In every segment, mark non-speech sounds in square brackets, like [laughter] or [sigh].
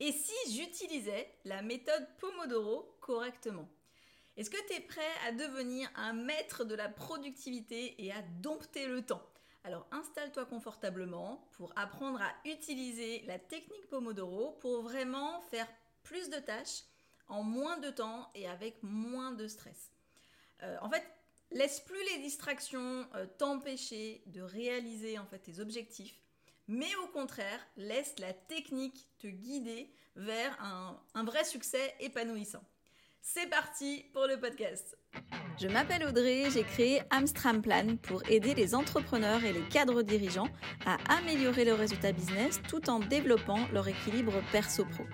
Et si j'utilisais la méthode Pomodoro correctement? Est-ce que tu es prêt à devenir un maître de la productivité et à dompter le temps? Alors installe-toi confortablement pour apprendre à utiliser la technique Pomodoro pour vraiment faire plus de tâches en moins de temps et avec moins de stress. Euh, en fait, laisse plus les distractions euh, t'empêcher de réaliser en fait tes objectifs, mais au contraire, laisse la technique te guider vers un, vrai succès épanouissant. C'est parti pour le podcast. Je m'appelle Audrey, j'ai créé Amstram Plan pour aider les entrepreneurs et les cadres dirigeants à améliorer leurs résultats business tout en développant leur équilibre perso-pro.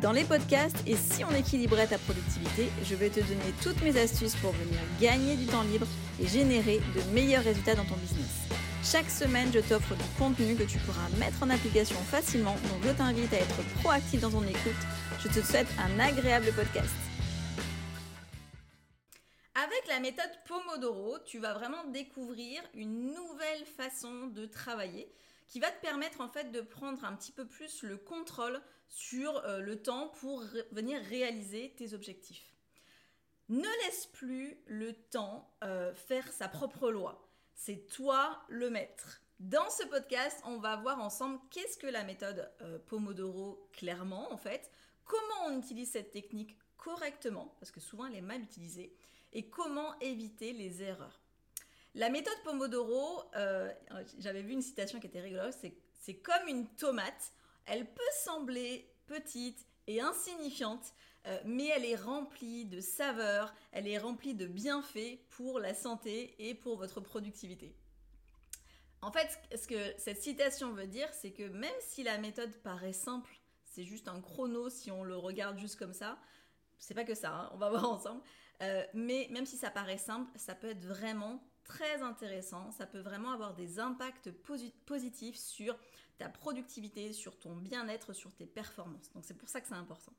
Dans les podcasts et si on équilibrait ta productivité, je vais te donner toutes mes astuces pour venir gagner du temps libre et générer de meilleurs résultats dans ton business. Chaque semaine, je t'offre du contenu que tu pourras mettre en application facilement, donc je t'invite à être proactif dans ton écoute. Je te souhaite un agréable podcast. Avec la méthode Pomodoro, tu vas vraiment découvrir une nouvelle façon de travailler qui va te permettre en fait de prendre un petit peu plus le contrôle sur euh, le temps pour venir réaliser tes objectifs. Ne laisse plus le temps euh, faire sa propre loi. C'est toi le maître. Dans ce podcast, on va voir ensemble qu'est-ce que la méthode euh, Pomodoro clairement en fait, comment on utilise cette technique correctement, parce que souvent elle est mal utilisée, et comment éviter les erreurs. La méthode Pomodoro, euh, j'avais vu une citation qui était rigolote, c'est comme une tomate, elle peut sembler petite et insignifiante, euh, mais elle est remplie de saveurs, elle est remplie de bienfaits pour la santé et pour votre productivité. En fait, ce que cette citation veut dire, c'est que même si la méthode paraît simple, c'est juste un chrono si on le regarde juste comme ça, c'est pas que ça, hein, on va [laughs] voir ensemble. Euh, mais même si ça paraît simple, ça peut être vraiment très intéressant. Ça peut vraiment avoir des impacts positifs sur ta productivité, sur ton bien-être, sur tes performances. Donc c'est pour ça que c'est important.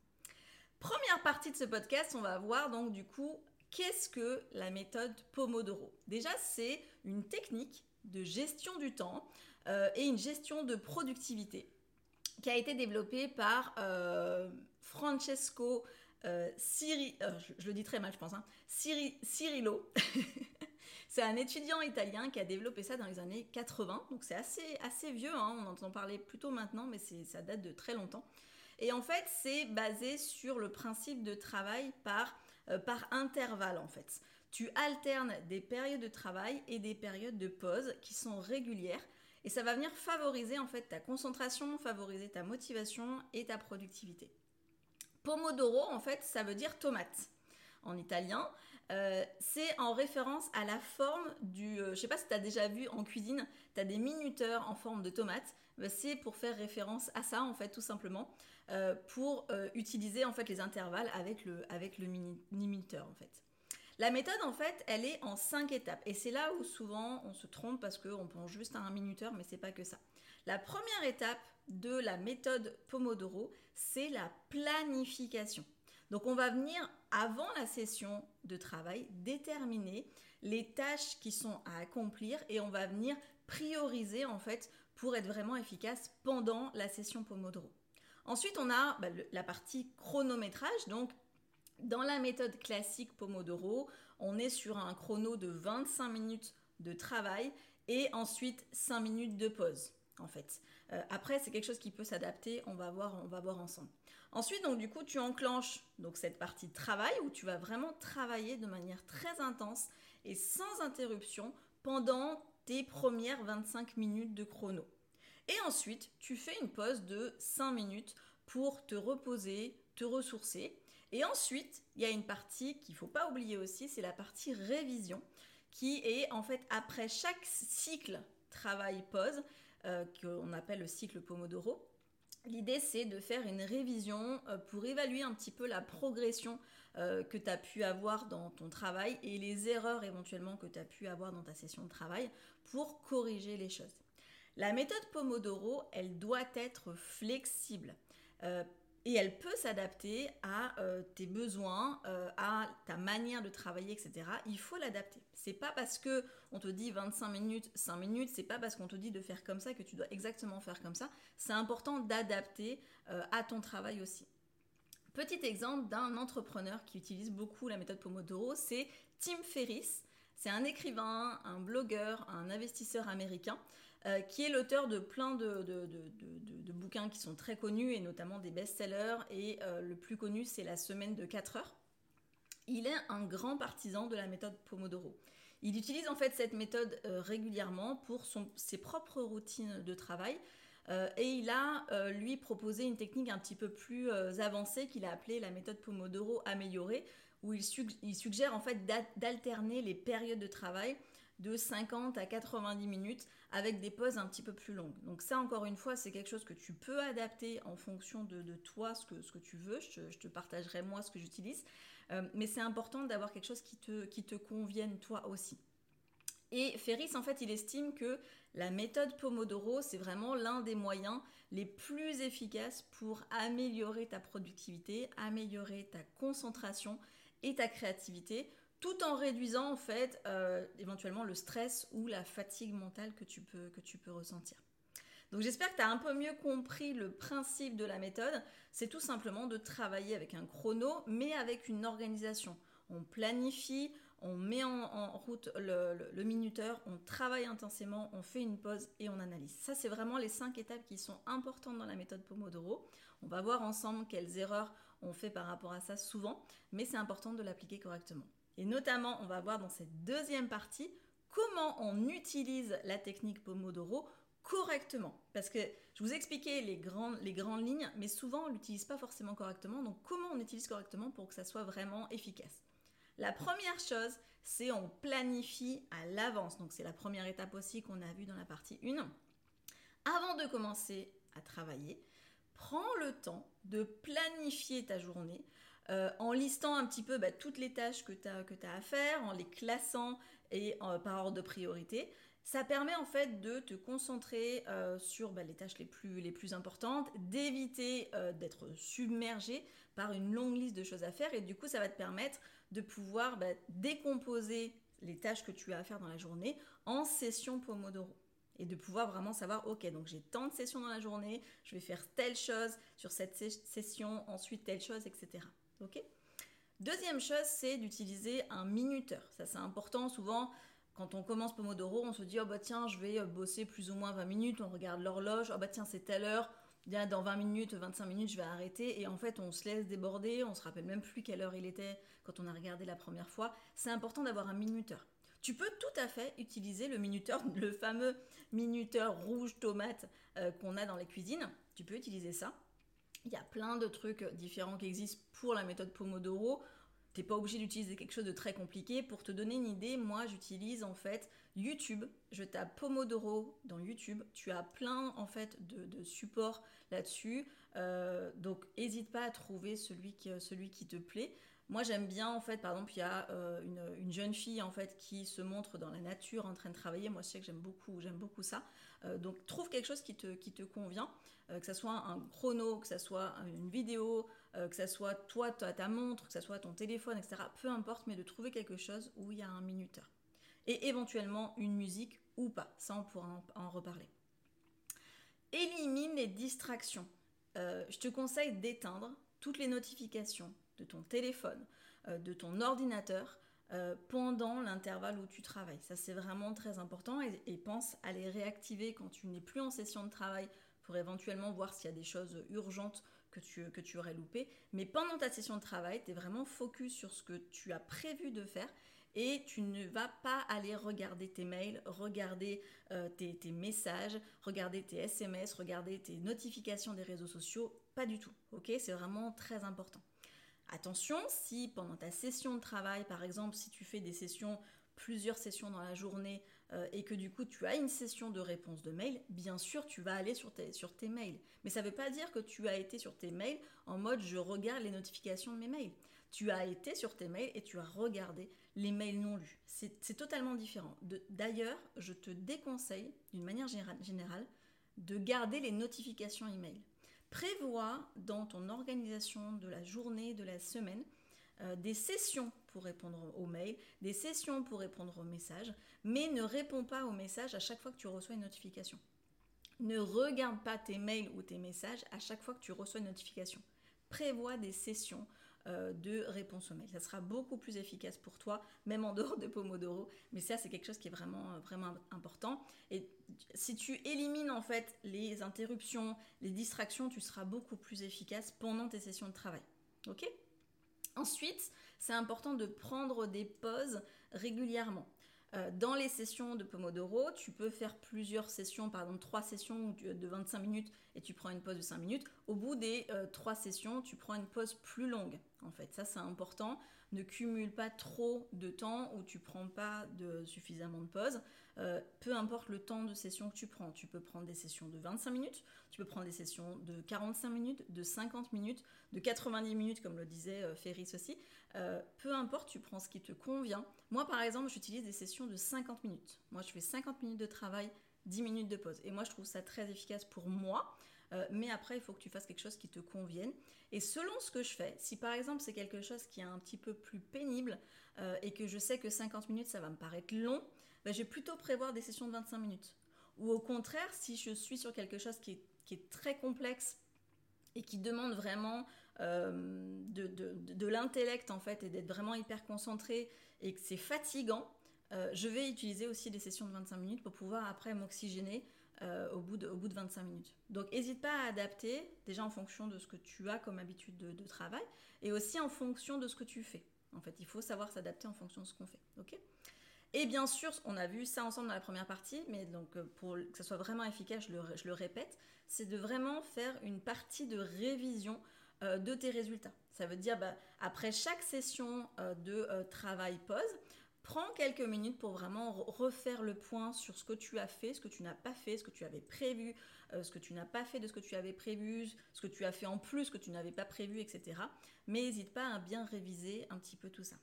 Première partie de ce podcast, on va voir donc du coup qu'est-ce que la méthode Pomodoro? Déjà, c'est une technique de gestion du temps euh, et une gestion de productivité qui a été développée par euh, Francesco euh, euh, je, le dis très mal, je pense, hein, Cirillo. [laughs] c'est un étudiant italien qui a développé ça dans les années 80, donc c'est assez, assez vieux, hein, on entend parler plutôt maintenant, mais ça date de très longtemps. Et en fait, c'est basé sur le principe de travail par, euh, par intervalle, en fait. Tu alternes des périodes de travail et des périodes de pause qui sont régulières, et ça va venir favoriser en fait ta concentration, favoriser ta motivation et ta productivité. Pomodoro, en fait, ça veut dire tomate en italien. Euh, c'est en référence à la forme du... Je euh, je sais pas si tu as déjà vu en cuisine, tu as des minuteurs en forme de tomate. Bah, c'est pour faire référence à ça, en fait, tout simplement, euh, pour utiliser en fait les intervalles avec le, avec le minuteur, en fait. La méthode, en fait, elle est en cinq étapes. Et c'est là où souvent on se trompe parce qu'on pense juste à un minuteur, mais c'est pas que ça. La première étape de la méthode Pomodoro, c'est la planification. Donc on va venir, avant la session de travail, déterminer les tâches qui sont à accomplir et on va venir prioriser en fait pour être vraiment efficace pendant la session Pomodoro. Ensuite, on a bah, la partie chronométrage. Donc, dans la méthode classique Pomodoro, on est sur un chrono de 25 minutes de travail et ensuite 5 minutes de pause en fait. Euh, après, c'est quelque chose qui peut s'adapter, on on va voir ensemble. Ensuite, donc du coup, tu enclenches donc cette partie de travail où tu vas vraiment travailler de manière très intense et sans interruption pendant tes premières 25 minutes de chrono. Et ensuite, tu fais une pause de 5 minutes pour te reposer, te ressourcer. Et ensuite, il y a une partie qu'il ne faut pas oublier aussi, c'est la partie révision, qui est en fait après chaque cycle travail-pause, euh, qu'on appelle le cycle Pomodoro. L'idée, c'est de faire une révision euh, pour évaluer un petit peu la progression euh, que tu as pu avoir dans ton travail et les erreurs éventuellement que tu as pu avoir dans ta session de travail pour corriger les choses. La méthode Pomodoro, elle doit être flexible. Et elle peut s'adapter à euh, tes besoins, euh, à ta manière de travailler, etc. Il faut l'adapter. C'est pas parce que on te dit 25 minutes, 5 minutes, c'est pas parce qu'on te dit de faire comme ça que tu dois exactement faire comme ça. C'est important d'adapter euh, à ton travail aussi. Petit exemple d'un entrepreneur qui utilise beaucoup la méthode Pomodoro, c'est Tim Ferriss. C'est un écrivain, un blogueur, un investisseur américain euh, qui est l'auteur de plein de, bouquins qui sont très connus et notamment des best-sellers. Et euh, le plus connu, c'est La semaine de 4 heures. Il est un grand partisan de la méthode Pomodoro. Il utilise en fait cette méthode euh, régulièrement pour ses propres routines de travail. et il a lui proposé une technique un petit peu plus avancée qu'il a appelée la méthode Pomodoro améliorée, où il suggère en fait d'alterner les périodes de travail de 50 à 90 minutes avec des pauses un petit peu plus longues. Donc ça, encore une fois, c'est quelque chose que tu peux adapter en fonction de, toi, ce que, tu veux. Je te, partagerai moi ce que j'utilise. Euh, mais c'est important d'avoir quelque chose qui te, qui te convienne toi aussi. Et Ferris, en fait, il estime que la méthode Pomodoro, c'est vraiment l'un des moyens les plus efficaces pour améliorer ta productivité, améliorer ta concentration et ta créativité tout en réduisant en fait euh, éventuellement le stress ou la fatigue mentale que tu peux, que tu peux ressentir. Donc j'espère que tu as un peu mieux compris le principe de la méthode. C'est tout simplement de travailler avec un chrono, mais avec une organisation. On planifie, on met en, route le, minuteur, on travaille intensément, on fait une pause et on analyse. Ça, c'est vraiment les cinq étapes qui sont importantes dans la méthode Pomodoro. On va voir ensemble quelles erreurs on fait par rapport à ça souvent, mais c'est important de l'appliquer correctement. Et notamment, on va voir dans cette deuxième partie comment on utilise la technique Pomodoro correctement. Parce que je vous ai expliqué les grandes, les grandes lignes, mais souvent on ne l'utilise pas forcément correctement. Donc comment on utilise correctement pour que ça soit vraiment efficace? La première chose, c'est on planifie à l'avance. Donc c'est la première étape aussi qu'on a vue dans la partie 1. Avant de commencer à travailler, prends le temps de planifier ta journée euh, en listant un petit peu bah, toutes les tâches que tu as, à faire, en les classant et euh, par ordre de priorité. Ça permet en fait de te concentrer euh, sur bah, les tâches les plus, les plus importantes, d'éviter d'être submergé par une longue liste de choses à faire et du coup ça va te permettre de pouvoir bah, décomposer les tâches que tu as à faire dans la journée en sessions Pomodoro et de pouvoir vraiment savoir, ok, donc j'ai tant de sessions dans la journée, je vais faire telle chose sur cette session, ensuite telle chose, etc. Deuxième chose, c'est d'utiliser un minuteur. Ça, c'est important. Souvent, quand on commence Pomodoro, on se dit, oh bah tiens, je vais bosser plus ou moins 20 minutes. On regarde l'horloge. Oh bah tiens, c'est telle heure. Dans 20 minutes, 25 minutes, je vais arrêter. Et en fait, on se laisse déborder. On se rappelle même plus quelle heure il était quand on a regardé la première fois. C'est important d'avoir un minuteur. Tu peux tout à fait utiliser le minuteur, [laughs] le fameux minuteur rouge tomate euh, qu'on a dans les cuisines. Tu peux utiliser ça. Il y a plein de trucs différents qui existent pour la méthode Pomodoro. T'es pas obligé d'utiliser quelque chose de très compliqué. Pour te donner une idée, moi j'utilise en fait YouTube. Je tape Pomodoro dans YouTube. Tu as plein en fait de, supports là-dessus. Euh, donc n'hésite pas à trouver celui qui, celui qui te plaît. Moi, j'aime bien, en fait, par exemple, il y a euh, une, jeune fille, en fait, qui se montre dans la nature en train de travailler. Moi, je sais que j'aime beaucoup, j'aime beaucoup ça. Euh, donc, trouve quelque chose qui te, qui te convient, euh, que ce soit un chrono, que ce soit une vidéo, que ce soit toi, ta, ta montre, que ce soit ton téléphone, etc. Peu importe, mais de trouver quelque chose où il y a un minuteur. Et éventuellement une musique ou pas. Ça, on pourra en reparler. Élimine les distractions. je te conseille d'éteindre toutes les notifications, de ton téléphone, euh, de ton ordinateur euh, pendant l'intervalle où tu travailles. Ça, c'est vraiment très important et, pense à les réactiver quand tu n'es plus en session de travail pour éventuellement voir s'il y a des choses urgentes que tu, aurais loupées. Mais pendant ta session de travail, tu es vraiment focus sur ce que tu as prévu de faire et tu ne vas pas aller regarder tes mails, regarder euh, tes, tes, messages, regarder tes SMS, regarder tes notifications des réseaux sociaux. Pas du tout. Ok? C'est vraiment très important. Attention, si pendant ta session de travail, par exemple, si tu fais des sessions, plusieurs sessions dans la journée, euh, et que du coup tu as une session de réponse de mail, bien sûr tu vas aller sur tes, sur tes mails. Mais ça ne veut pas dire que tu as été sur tes mails en mode je regarde les notifications de mes mails. Tu as été sur tes mails et tu as regardé les mails non lus. C'est totalement différent. D'ailleurs, je te déconseille, d'une manière générale, de garder les notifications email. Prévois dans ton organisation de la journée, de la semaine, euh, des sessions pour répondre aux mails, des sessions pour répondre aux messages, mais ne réponds pas aux messages à chaque fois que tu reçois une notification. Ne regarde pas tes mails ou tes messages à chaque fois que tu reçois une notification. Prévois des sessions euh, de réponse aux mails. Ça sera beaucoup plus efficace pour toi, même en dehors de Pomodoro. Mais ça, c'est quelque chose qui est vraiment, euh, vraiment important. Et si tu élimines en fait les interruptions, les distractions, tu seras beaucoup plus efficace pendant tes sessions de travail. Ok? Ensuite, c'est important de prendre des pauses régulièrement. Euh, dans les sessions de Pomodoro, tu peux faire plusieurs sessions, par exemple trois sessions de 25 minutes et tu prends une pause de 5 minutes. Au bout des euh, trois sessions, tu prends une pause plus longue. En fait, ça c'est important. Ne cumule pas trop de temps où tu prends pas suffisamment de pauses. Euh, peu importe le temps de session que tu prends. Tu peux prendre des sessions de 25 minutes, tu peux prendre des sessions de 45 minutes, de 50 minutes, de 90 minutes, comme le disait Ferris aussi. peu importe, tu prends ce qui te convient. Moi, par exemple, j'utilise des sessions de 50 minutes. Moi, je fais 50 minutes de travail, 10 minutes de pause. Et moi, je trouve ça très efficace pour moi. Euh, mais après, il faut que tu fasses quelque chose qui te convienne. Et selon ce que je fais, si par exemple c'est quelque chose qui est un petit peu plus pénible euh, et que je sais que 50 minutes, ça va me paraître long, ben, je vais plutôt prévoir des sessions de 25 minutes. Ou au contraire, si je suis sur quelque chose qui est, très complexe et qui demande vraiment euh, de, l'intellect en fait et d'être vraiment hyper concentré et que c'est fatigant, je vais utiliser aussi des sessions de 25 minutes pour pouvoir après m'oxygéner euh, au, bout de, au bout de 25 minutes. Donc n'hésite pas à adapter, déjà en fonction de ce que tu as comme habitude de, travail, et aussi en fonction de ce que tu fais. En fait, il faut savoir s'adapter en fonction de ce qu'on fait. ok? Et bien sûr, on a vu ça ensemble dans la première partie, mais donc euh, pour que ça soit vraiment efficace, je le, je le répète, c'est de vraiment faire une partie de révision de tes résultats. Ça veut dire, bah, après chaque session de travail pause, Prends quelques minutes pour vraiment refaire le point sur ce que tu as fait, ce que tu n'as pas fait, ce que tu avais prévu, euh, ce que tu n'as pas fait de ce que tu avais prévu, ce que tu as fait en plus que tu n'avais pas prévu, etc. Mais n'hésite pas à bien réviser un petit peu tout ça.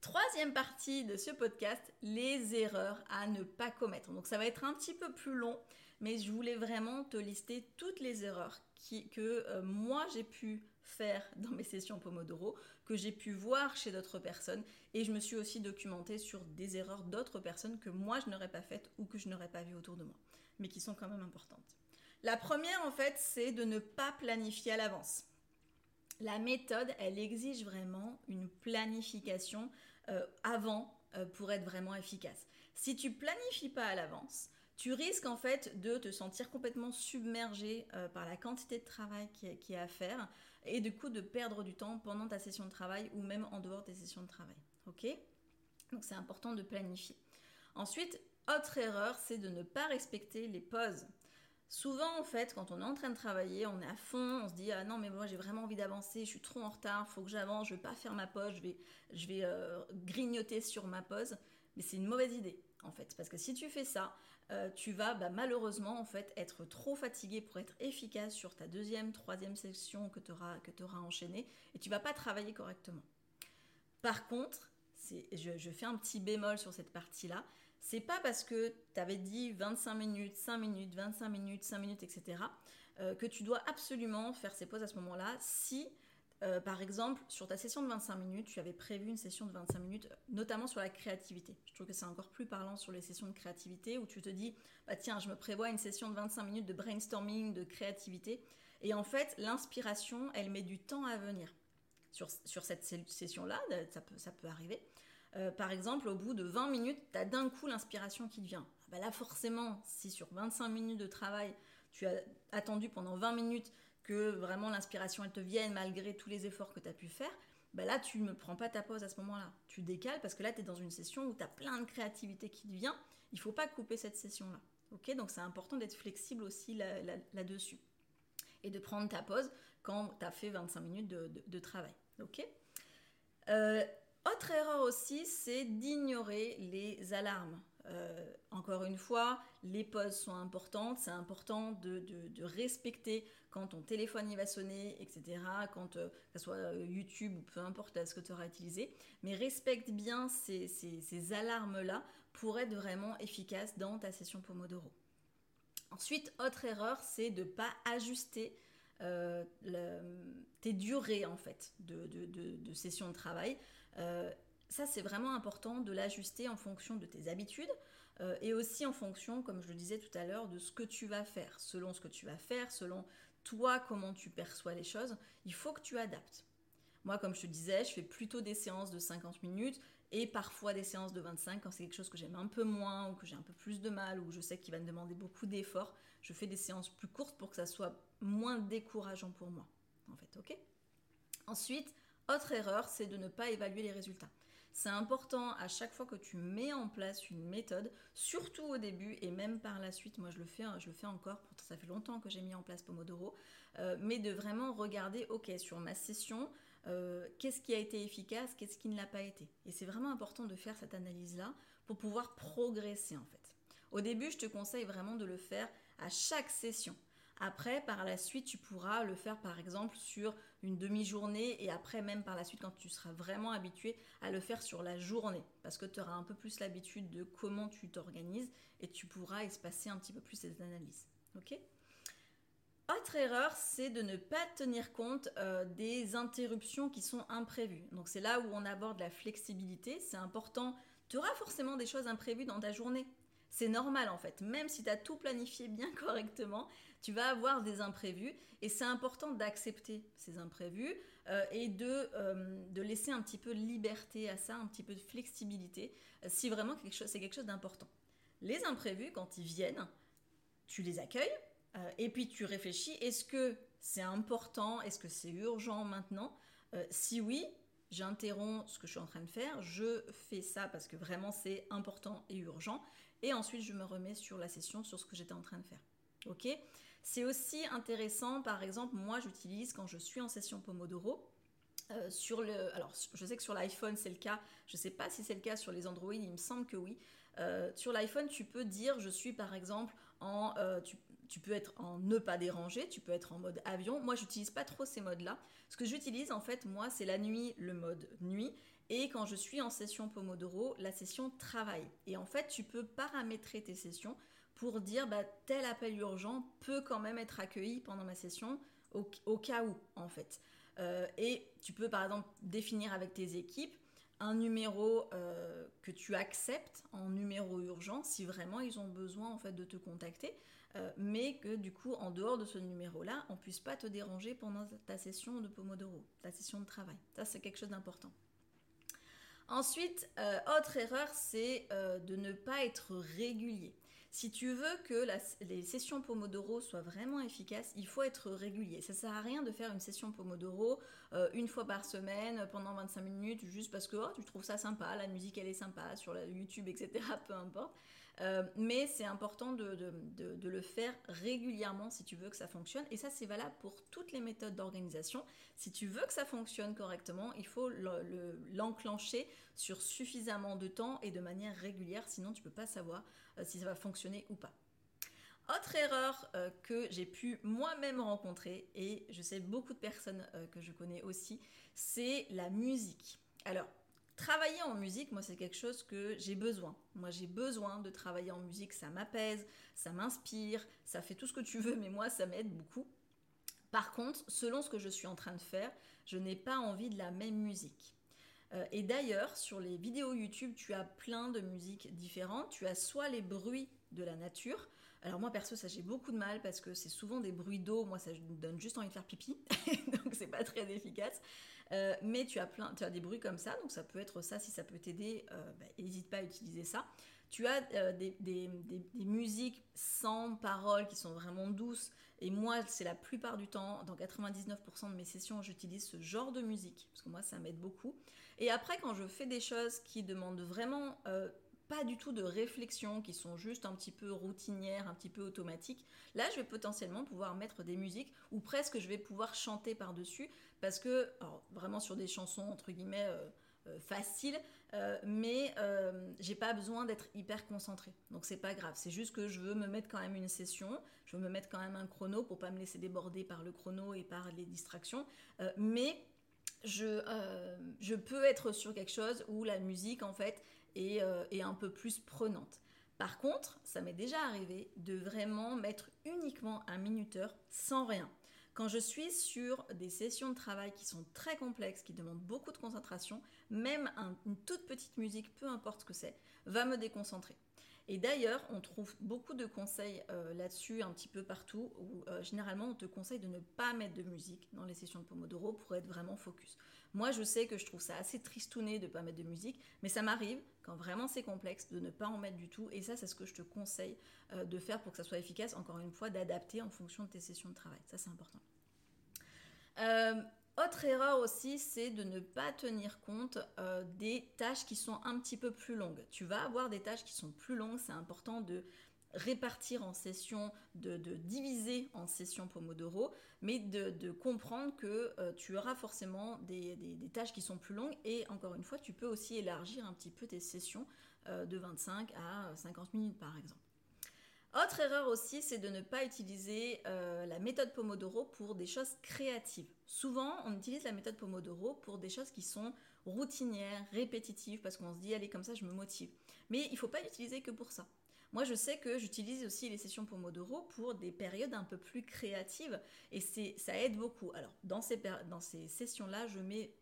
Troisième partie de ce podcast, les erreurs à ne pas commettre. Donc ça va être un petit peu plus long, mais je voulais vraiment te lister toutes les erreurs que euh, moi j'ai pu faire dans mes sessions Pomodoro, que j'ai pu voir chez d'autres personnes, et je me suis aussi documentée sur des erreurs d'autres personnes que moi je n'aurais pas faites ou que je n'aurais pas vues autour de moi, mais qui sont quand même importantes. La première en fait, c'est de ne pas planifier à l'avance. La méthode, elle exige vraiment une planification euh, avant euh, pour être vraiment efficace. Si tu planifies pas à l'avance, tu risques en fait de te sentir complètement submergé euh, par la quantité de travail qui, est à faire et du coup de perdre du temps pendant ta session de travail ou même en dehors des sessions de travail. Ok? Donc c'est important de planifier. Ensuite, autre erreur, c'est de ne pas respecter les pauses. Souvent, en fait, quand on est en train de travailler, on est à fond, on se dit ah non mais moi j'ai vraiment envie d'avancer, je suis trop en retard, faut que j'avance, je vais pas faire ma pause, je vais, je vais euh, grignoter sur ma pause. Mais c'est une mauvaise idée en fait, parce que si tu fais ça, euh, tu vas bah, malheureusement en fait être trop fatigué pour être efficace sur ta deuxième, troisième session que tu auras, enchaînée et tu vas pas travailler correctement. Par contre, je, je fais un petit bémol sur cette partie-là, c'est pas parce que tu avais dit 25 minutes, 5 minutes, 25 minutes, 5 minutes, etc., euh, que tu dois absolument faire ces pauses à ce moment-là si euh, par exemple, sur ta session de 25 minutes, tu avais prévu une session de 25 minutes, notamment sur la créativité. Je trouve que c'est encore plus parlant sur les sessions de créativité où tu te dis, bah tiens, je me prévois une session de 25 minutes de brainstorming, de créativité. Et en fait, l'inspiration, elle met du temps à venir. Sur, sur cette session-là, ça peut, ça peut arriver. Euh, par exemple, au bout de 20 minutes, tu as d'un coup l'inspiration qui te vient. Ah bah là, forcément, si sur 25 minutes de travail, tu as attendu pendant 20 minutes que vraiment l'inspiration elle te vienne malgré tous les efforts que tu as pu faire, bah là tu ne prends pas ta pause à ce moment-là. Tu décales parce que là tu es dans une session où tu as plein de créativité qui te vient. Il faut pas couper cette session-là. Ok? Donc c'est important d'être flexible aussi là-dessus. et de prendre ta pause quand tu as fait 25 minutes de, travail. Ok? Euh, Autre erreur aussi, c'est d'ignorer les alarmes. Euh, encore une fois, les pauses sont importantes, c'est important de, respecter quand ton téléphone va sonner, etc., quand euh, ce soit euh, YouTube ou peu importe ce que tu auras utilisé, mais respecte bien ces, alarmes-là pour être vraiment efficace dans ta session Pomodoro. Ensuite, autre erreur, c'est de ne pas ajuster tes durées en fait de, de, session de travail. Ça, c'est vraiment important de l'ajuster en fonction de tes habitudes euh, et aussi en fonction, comme je le disais tout à l'heure, de ce que tu vas faire. Selon ce que tu vas faire, selon toi, comment tu perçois les choses, il faut que tu adaptes. Moi, comme je te disais, je fais plutôt des séances de 50 minutes et parfois des séances de 25 quand c'est quelque chose que j'aime un peu moins ou que j'ai un peu plus de mal ou je sais qu'il va me demander beaucoup d'efforts. Je fais des séances plus courtes pour que ça soit moins décourageant pour moi. En fait, ok? Ensuite, autre erreur, c'est de ne pas évaluer les résultats. C'est important à chaque fois que tu mets en place une méthode, surtout au début et même par la suite. Moi, je le fais, hein, je le fais encore. Pourtant, ça fait longtemps que j'ai mis en place Pomodoro, euh, mais de vraiment regarder, ok, sur ma session, euh, qu'est-ce qui a été efficace, qu'est-ce qui ne l'a pas été. Et c'est vraiment important de faire cette analyse-là pour pouvoir progresser en fait. Au début, je te conseille vraiment de le faire à chaque session. Après, par la suite, tu pourras le faire par exemple sur une demi-journée et après même par la suite quand tu seras vraiment habitué à le faire sur la journée parce que tu auras un peu plus l'habitude de comment tu t'organises et tu pourras espacer un petit peu plus ces analyses. Ok? Autre erreur, c'est de ne pas tenir compte euh, des interruptions qui sont imprévues. Donc c'est là où on aborde la flexibilité. C'est important. Tu auras forcément des choses imprévues dans ta journée. C'est normal en fait. Même si tu as tout planifié bien [laughs] correctement, tu vas avoir des imprévus. Et c'est important d'accepter ces imprévus euh, et de, euh, de, laisser un petit peu de liberté à ça, un petit peu de flexibilité, si vraiment c'est quelque chose d'important. Les imprévus, quand ils viennent, tu les accueilles euh, et puis tu réfléchis, est-ce que c'est important Est-ce que c'est urgent maintenant euh, Si oui, j'interromps ce que je suis en train de faire, je fais ça parce que vraiment c'est important et urgent, et ensuite je me remets sur la session, sur ce que j'étais en train de faire. Ok? C'est aussi intéressant, par exemple, moi j'utilise quand je suis en session Pomodoro, euh, sur le, alors je sais que sur l'iPhone c'est le cas, je ne sais pas si c'est le cas sur les Android, il me semble que oui. sur l'iPhone, tu peux dire je suis par exemple en, tu peux être en ne pas déranger, tu peux être en mode avion. Moi, j'utilise pas trop ces modes-là. Ce que j'utilise, en fait, moi, c'est la nuit, le mode nuit. Et quand je suis en session Pomodoro, la session travail. Et en fait, tu peux paramétrer tes sessions pour dire bah, tel appel urgent peut quand même être accueilli pendant ma session au, cas où, en fait. Euh, et tu peux, par exemple, définir avec tes équipes un numéro euh, que tu acceptes en numéro urgent si vraiment ils ont besoin en fait de te contacter. Euh, mais que du coup, en dehors de ce numéro-là, on puisse pas te déranger pendant ta session de Pomodoro, ta session de travail. Ça, c'est quelque chose d'important. Ensuite, euh, autre erreur, c'est euh, de ne pas être régulier. Si tu veux que les sessions Pomodoro soient vraiment efficaces, il faut être régulier. Ça sert à rien de faire une session Pomodoro une fois par semaine pendant 25 minutes juste parce que oh, tu trouves ça sympa, la musique elle est sympa sur YouTube, etc. [laughs] Peu importe. Euh, mais c'est important de, le faire régulièrement si tu veux que ça fonctionne. Et ça, c'est valable pour toutes les méthodes d'organisation. Si tu veux que ça fonctionne correctement, il faut l'enclencher sur suffisamment de temps et de manière régulière, sinon tu ne peux pas savoir euh, si ça va fonctionner ou pas. Autre erreur euh, que j'ai pu moi-même rencontrer, et je sais beaucoup de personnes que je connais aussi, c'est la musique. Alors, Travailler en musique, moi, c'est quelque chose que j'ai besoin. Moi, j'ai besoin de travailler en musique. Ça m'apaise, ça m'inspire, ça fait tout ce que tu veux, mais moi, ça m'aide beaucoup. Par contre, selon ce que je suis en train de faire, je n'ai pas envie de la même musique. Euh, et d'ailleurs, sur les vidéos YouTube, tu as plein de musiques différentes. Tu as soit les bruits de la nature. Alors moi perso ça j'ai beaucoup de mal parce que c'est souvent des bruits d'eau, moi ça donne juste envie de faire pipi, [laughs] donc c'est pas très efficace. Euh, mais tu as plein, tu as des bruits comme ça, donc ça peut être ça si ça peut t'aider, n'hésite euh, bah, pas à utiliser ça. Tu as euh, des, des, musiques sans paroles qui sont vraiment douces. Et moi, c'est la plupart du temps, dans 99% de mes sessions, j'utilise ce genre de musique, parce que moi, ça m'aide beaucoup. Et après, quand je fais des choses qui demandent vraiment pas du tout de réflexion, qui sont juste un petit peu routinières, un petit peu automatiques, là je vais potentiellement pouvoir mettre des musiques ou presque je vais pouvoir chanter par-dessus parce que, vraiment sur des chansons entre guillemets euh, euh, faciles, euh, mais j'ai pas besoin d'être hyper concentrée. Donc c'est pas grave, c'est juste que je veux me mettre quand même une session, je veux me mettre quand même un chrono pour pas me laisser déborder par le chrono et par les distractions, mais je, je peux être sur quelque chose où la musique en fait est, un peu plus prenante. Par contre, ça m'est déjà arrivé de vraiment mettre uniquement un minuteur sans rien. Quand je suis sur des sessions de travail qui sont très complexes, qui demandent beaucoup de concentration, même une toute petite musique, peu importe ce que c'est, va me déconcentrer. Et d'ailleurs, on trouve beaucoup de conseils euh, là-dessus un petit peu partout, où euh, généralement on te conseille de ne pas mettre de musique dans les sessions de Pomodoro pour être vraiment focus. Moi, je sais que je trouve ça assez tristouné de ne pas mettre de musique, mais ça m'arrive, quand vraiment c'est complexe, de ne pas en mettre du tout. Et ça, c'est ce que je te conseille euh, de faire pour que ça soit efficace, encore une fois, d'adapter en fonction de tes sessions de travail. Ça, c'est important. Autre erreur aussi, c'est de ne pas tenir compte euh, des tâches qui sont un petit peu plus longues. Tu vas avoir des tâches qui sont plus longues, c'est important de répartir en sessions, de, diviser en sessions Pomodoro, mais de, comprendre que euh, tu auras forcément des, tâches qui sont plus longues et encore une fois, tu peux aussi élargir un petit peu tes sessions euh, de 25 à 50 minutes par exemple. Autre erreur aussi, c'est de ne pas utiliser euh, la méthode Pomodoro pour des choses créatives. Souvent, on utilise la méthode Pomodoro pour des choses qui sont routinières, répétitives, parce qu'on se dit, allez, comme ça, je me motive. Mais il ne faut pas l'utiliser que pour ça. Moi, je sais que j'utilise aussi les sessions Pomodoro pour des périodes un peu plus créatives, et ça aide beaucoup. Alors, dans ces, dans ces sessions-là, je mets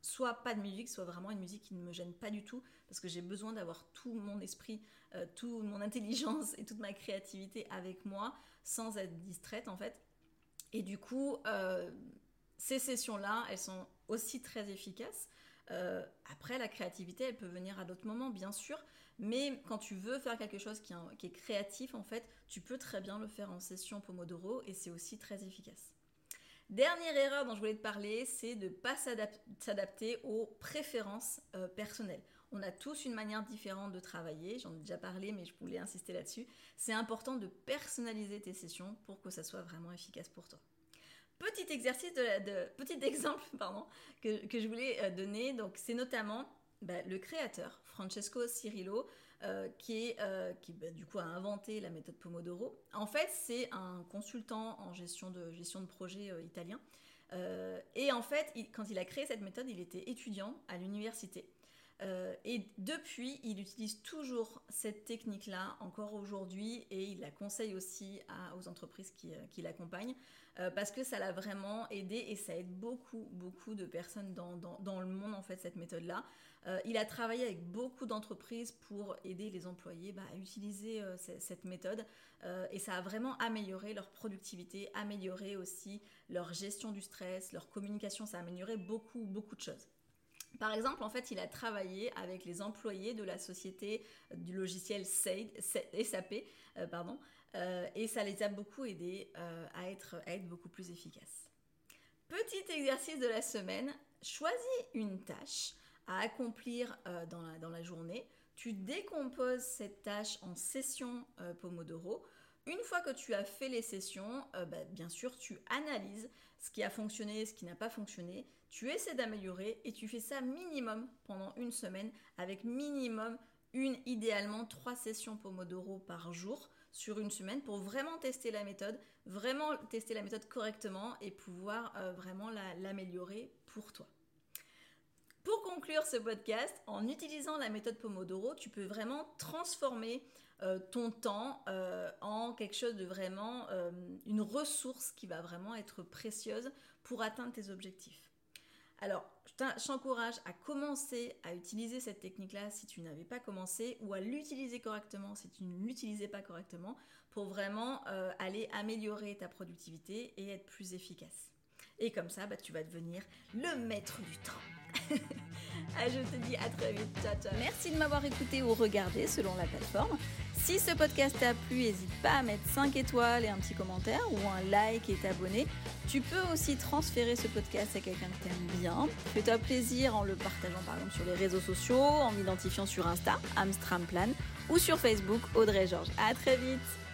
soit pas de musique, soit vraiment une musique qui ne me gêne pas du tout, parce que j'ai besoin d'avoir tout mon esprit, euh, toute mon intelligence et toute ma créativité avec moi, sans être distraite en fait. Et du coup, euh, ces sessions-là, elles sont aussi très efficaces. Euh, après, la créativité, elle peut venir à d'autres moments, bien sûr, mais quand tu veux faire quelque chose qui est créatif, en fait, tu peux très bien le faire en session Pomodoro et c'est aussi très efficace. Dernière erreur dont je voulais te parler, c'est de ne pas s'adapter aux préférences euh, personnelles. On a tous une manière différente de travailler, j'en ai déjà parlé, mais je voulais insister là-dessus. C'est important de personnaliser tes sessions pour que ça soit vraiment efficace pour toi. Petit exercice de, petit [laughs] exemple que, je voulais euh, donner, c'est notamment bah, le créateur Francesco Cirillo euh, qui, est, euh, qui bah, du coup a inventé la méthode Pomodoro. En fait, c'est un consultant en gestion de, gestion de projet euh, italien. et en fait, quand il a créé cette méthode, il était étudiant à l'université. et depuis, il utilise toujours cette technique-là encore aujourd'hui et il la conseille aussi aux entreprises qui, qui l'accompagnent parce que ça l'a vraiment aidé et ça aide beaucoup, beaucoup de personnes dans, dans, dans le monde en fait cette méthode-là. Euh, il a travaillé avec beaucoup d'entreprises pour aider les employés bah, à utiliser euh, cette méthode euh, et ça a vraiment amélioré leur productivité, amélioré aussi leur gestion du stress, leur communication, ça a amélioré beaucoup, beaucoup de choses. Par exemple, en fait, il a travaillé avec les employés de la société du logiciel SAP, pardon, et ça les a beaucoup aidés à, être, à être beaucoup plus efficaces. Petit exercice de la semaine, choisis une tâche à accomplir euh, dans, la, journée. Tu décomposes cette tâche en sessions euh, Pomodoro. Une fois que tu as fait les sessions, euh, bah, bien sûr, tu analyses ce qui a fonctionné, ce qui n'a pas fonctionné. Tu essaies d'améliorer et tu fais ça minimum pendant une semaine avec minimum une, idéalement trois sessions Pomodoro par jour sur une semaine pour vraiment tester la méthode, vraiment tester la méthode correctement et pouvoir vraiment l'améliorer pour toi. Pour conclure ce podcast, en utilisant la méthode Pomodoro, tu peux vraiment transformer euh, ton temps euh, en quelque chose de vraiment euh, une ressource qui va vraiment être précieuse pour atteindre tes objectifs. Alors, je t'encourage à commencer à utiliser cette technique-là si tu n'avais pas commencé ou à l'utiliser correctement si tu ne l'utilisais pas correctement pour vraiment aller améliorer ta productivité et être plus efficace. Et comme ça, bah, tu vas devenir le maître du temps. [laughs] ah, je te dis à très vite. Ciao, ciao. Merci de m'avoir écouté ou regardé selon la plateforme. Si ce podcast t'a plu, n'hésite pas à mettre 5 étoiles et un petit commentaire ou un like et t'abonner. Tu peux aussi transférer ce podcast à quelqu'un que t'aimes bien. Fais-toi plaisir en le partageant par exemple sur les réseaux sociaux, en m'identifiant sur Insta, Amstramplan, ou sur Facebook, Audrey Georges. À très vite